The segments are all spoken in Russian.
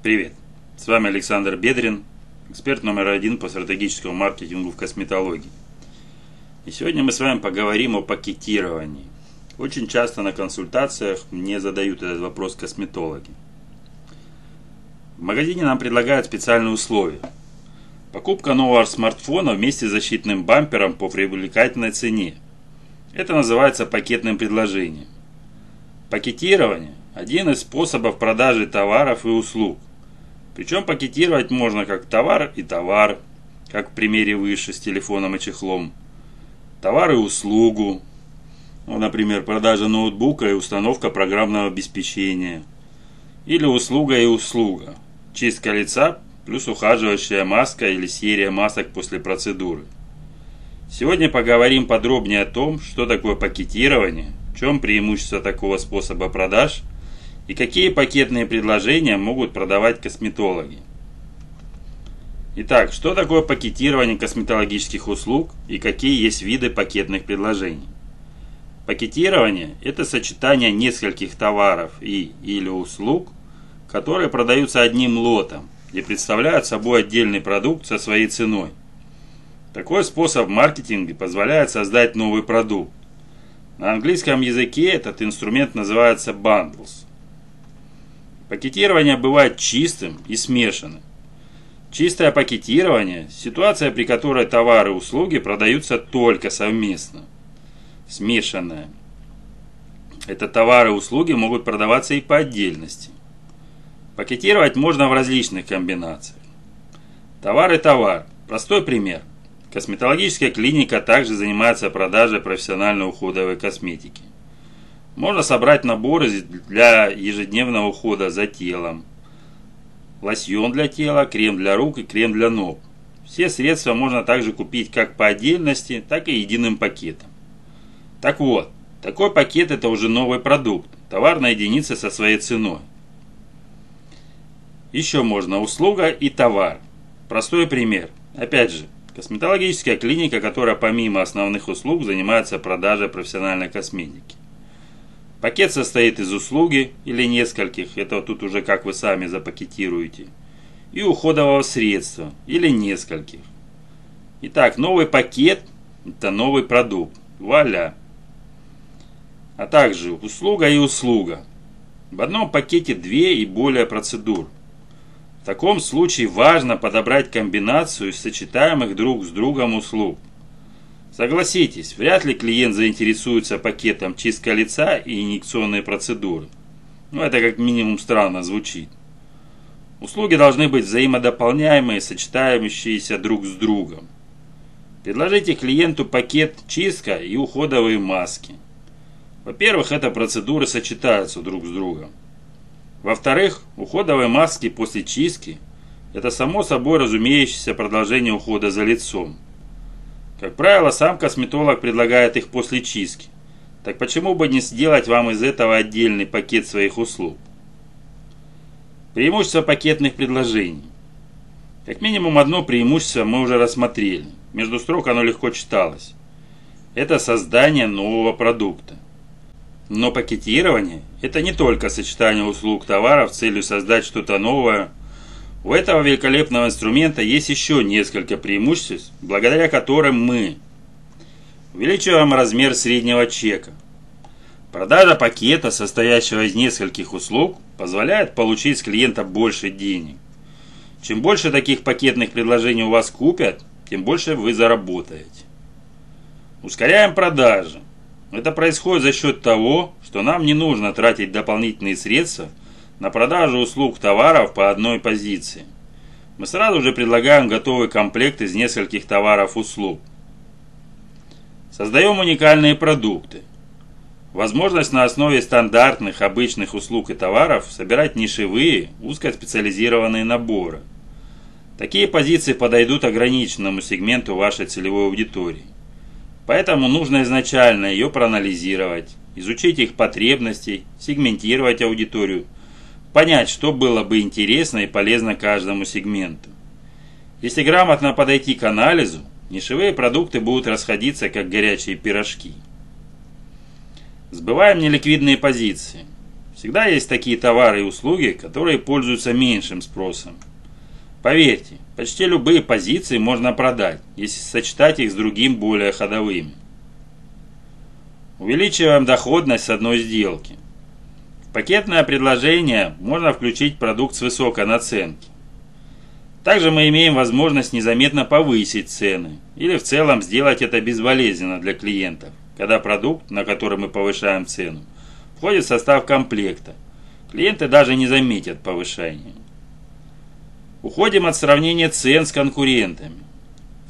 Привет! С вами Александр Бедрин, эксперт номер один по стратегическому маркетингу в косметологии. И сегодня мы с вами поговорим о пакетировании. Очень часто на консультациях мне задают этот вопрос косметологи. В магазине нам предлагают специальные условия. Покупка нового смартфона вместе с защитным бампером по привлекательной цене. Это называется пакетным предложением. Пакетирование – один из способов продажи товаров и услуг. Причем пакетировать можно как товар и товар, как в примере выше с телефоном и чехлом. Товар и услугу, ну, например, продажа ноутбука и установка программного обеспечения. Или услуга и услуга, чистка лица плюс ухаживающая маска или серия масок после процедуры. Сегодня поговорим подробнее о том, что такое пакетирование, в чем преимущество такого способа продаж – и какие пакетные предложения могут продавать косметологи. Итак, что такое пакетирование косметологических услуг и какие есть виды пакетных предложений? Пакетирование – это сочетание нескольких товаров и или услуг, которые продаются одним лотом и представляют собой отдельный продукт со своей ценой. Такой способ маркетинга позволяет создать новый продукт. На английском языке этот инструмент называется bundles. Пакетирование бывает чистым и смешанным. Чистое пакетирование – ситуация, при которой товары и услуги продаются только совместно. Смешанное – это товары и услуги могут продаваться и по отдельности. Пакетировать можно в различных комбинациях. Товар и товар. Простой пример. Косметологическая клиника также занимается продажей профессиональной уходовой косметики. Можно собрать наборы для ежедневного ухода за телом. Лосьон для тела, крем для рук и крем для ног. Все средства можно также купить как по отдельности, так и единым пакетом. Так вот, такой пакет это уже новый продукт, товар на единице со своей ценой. Еще можно услуга и товар. Простой пример. Опять же, косметологическая клиника, которая помимо основных услуг занимается продажей профессиональной косметики. Пакет состоит из услуги или нескольких, это тут уже как вы сами запакетируете, и уходового средства или нескольких. Итак, новый пакет – это новый продукт. Вуаля! А также услуга и услуга. В одном пакете две и более процедур. В таком случае важно подобрать комбинацию сочетаемых друг с другом услуг. Согласитесь, вряд ли клиент заинтересуется пакетом чистка лица и инъекционные процедуры. Ну, это как минимум странно звучит. Услуги должны быть взаимодополняемые, сочетающиеся друг с другом. Предложите клиенту пакет чистка и уходовые маски. Во-первых, эта процедуры сочетаются друг с другом. Во-вторых, уходовые маски после чистки – это само собой разумеющееся продолжение ухода за лицом. Как правило, сам косметолог предлагает их после чистки. Так почему бы не сделать вам из этого отдельный пакет своих услуг? Преимущество пакетных предложений. Как минимум одно преимущество мы уже рассмотрели. Между строк оно легко читалось. Это создание нового продукта. Но пакетирование – это не только сочетание услуг товаров с целью создать что-то новое – у этого великолепного инструмента есть еще несколько преимуществ, благодаря которым мы увеличиваем размер среднего чека. Продажа пакета, состоящего из нескольких услуг, позволяет получить с клиента больше денег. Чем больше таких пакетных предложений у вас купят, тем больше вы заработаете. Ускоряем продажи. Это происходит за счет того, что нам не нужно тратить дополнительные средства – на продажу услуг товаров по одной позиции. Мы сразу же предлагаем готовый комплект из нескольких товаров-услуг. Создаем уникальные продукты. Возможность на основе стандартных обычных услуг и товаров собирать нишевые, узкоспециализированные наборы. Такие позиции подойдут ограниченному сегменту вашей целевой аудитории. Поэтому нужно изначально ее проанализировать, изучить их потребности, сегментировать аудиторию – понять, что было бы интересно и полезно каждому сегменту. Если грамотно подойти к анализу, нишевые продукты будут расходиться как горячие пирожки. Сбываем неликвидные позиции. Всегда есть такие товары и услуги, которые пользуются меньшим спросом. Поверьте, почти любые позиции можно продать, если сочетать их с другим более ходовыми. Увеличиваем доходность с одной сделки. Пакетное предложение можно включить продукт с высокой наценки. Также мы имеем возможность незаметно повысить цены или в целом сделать это безболезненно для клиентов, когда продукт, на который мы повышаем цену, входит в состав комплекта. Клиенты даже не заметят повышения. Уходим от сравнения цен с конкурентами.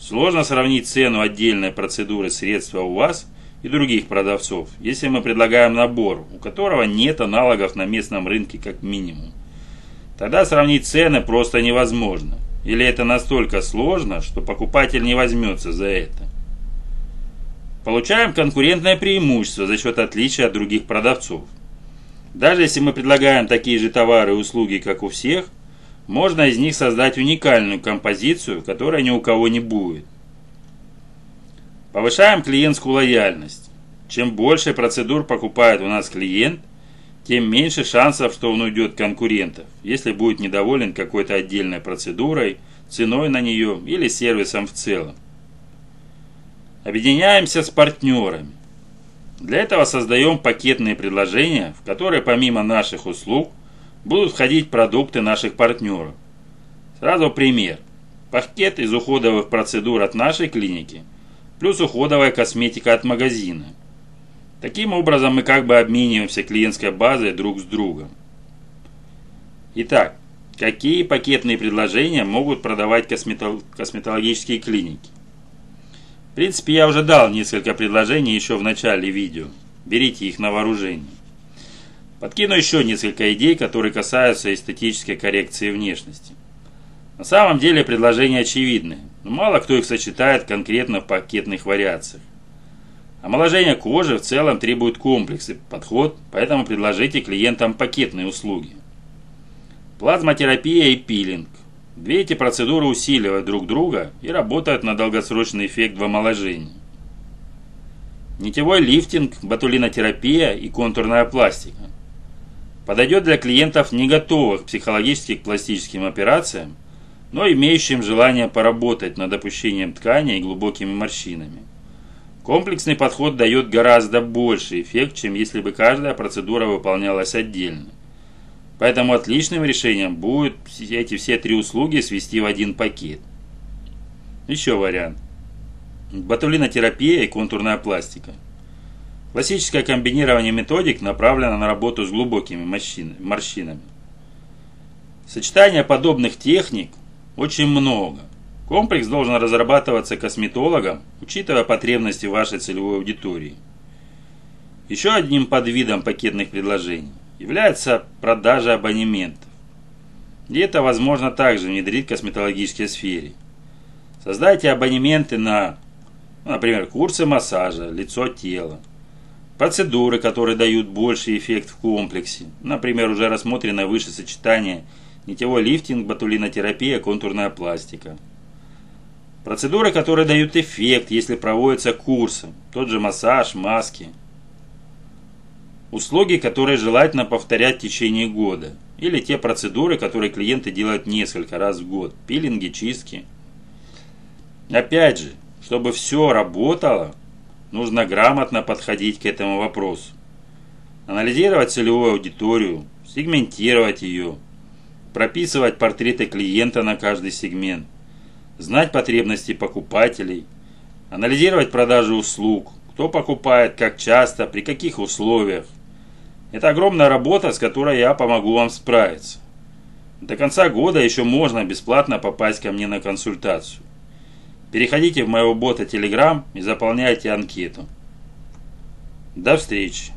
Сложно сравнить цену отдельной процедуры средства у вас и других продавцов, если мы предлагаем набор, у которого нет аналогов на местном рынке как минимум. Тогда сравнить цены просто невозможно. Или это настолько сложно, что покупатель не возьмется за это. Получаем конкурентное преимущество за счет отличия от других продавцов. Даже если мы предлагаем такие же товары и услуги, как у всех, можно из них создать уникальную композицию, которая ни у кого не будет. Повышаем клиентскую лояльность. Чем больше процедур покупает у нас клиент, тем меньше шансов, что он уйдет конкурентов, если будет недоволен какой-то отдельной процедурой, ценой на нее или сервисом в целом. Объединяемся с партнерами. Для этого создаем пакетные предложения, в которые помимо наших услуг будут входить продукты наших партнеров. Сразу пример. Пакет из уходовых процедур от нашей клиники плюс уходовая косметика от магазина – Таким образом мы как бы обмениваемся клиентской базой друг с другом. Итак, какие пакетные предложения могут продавать косметологические клиники? В принципе, я уже дал несколько предложений еще в начале видео. Берите их на вооружение. Подкину еще несколько идей, которые касаются эстетической коррекции внешности. На самом деле предложения очевидны, но мало кто их сочетает конкретно в пакетных вариациях. Омоложение кожи в целом требует комплексный подход, поэтому предложите клиентам пакетные услуги. Плазмотерапия и пилинг. Две эти процедуры усиливают друг друга и работают на долгосрочный эффект в омоложении. Нитевой лифтинг, ботулинотерапия и контурная пластика. Подойдет для клиентов не готовых психологически к пластическим операциям, но имеющим желание поработать над опущением ткани и глубокими морщинами. Комплексный подход дает гораздо больший эффект, чем если бы каждая процедура выполнялась отдельно. Поэтому отличным решением будет эти все три услуги свести в один пакет. Еще вариант. Ботулинотерапия и контурная пластика. Классическое комбинирование методик направлено на работу с глубокими морщинами. Сочетание подобных техник очень много. Комплекс должен разрабатываться косметологом, учитывая потребности вашей целевой аудитории. Еще одним подвидом пакетных предложений является продажа абонементов. И это возможно также внедрить в косметологической сфере. Создайте абонементы на, например, курсы массажа, лицо тела, процедуры, которые дают больший эффект в комплексе, например, уже рассмотрено выше сочетание нитевой лифтинг, ботулинотерапия, контурная пластика – Процедуры, которые дают эффект, если проводятся курсы, тот же массаж, маски. Услуги, которые желательно повторять в течение года. Или те процедуры, которые клиенты делают несколько раз в год. Пилинги, чистки. Опять же, чтобы все работало, нужно грамотно подходить к этому вопросу. Анализировать целевую аудиторию, сегментировать ее, прописывать портреты клиента на каждый сегмент – знать потребности покупателей, анализировать продажи услуг, кто покупает, как часто, при каких условиях. Это огромная работа, с которой я помогу вам справиться. До конца года еще можно бесплатно попасть ко мне на консультацию. Переходите в моего бота Telegram и заполняйте анкету. До встречи!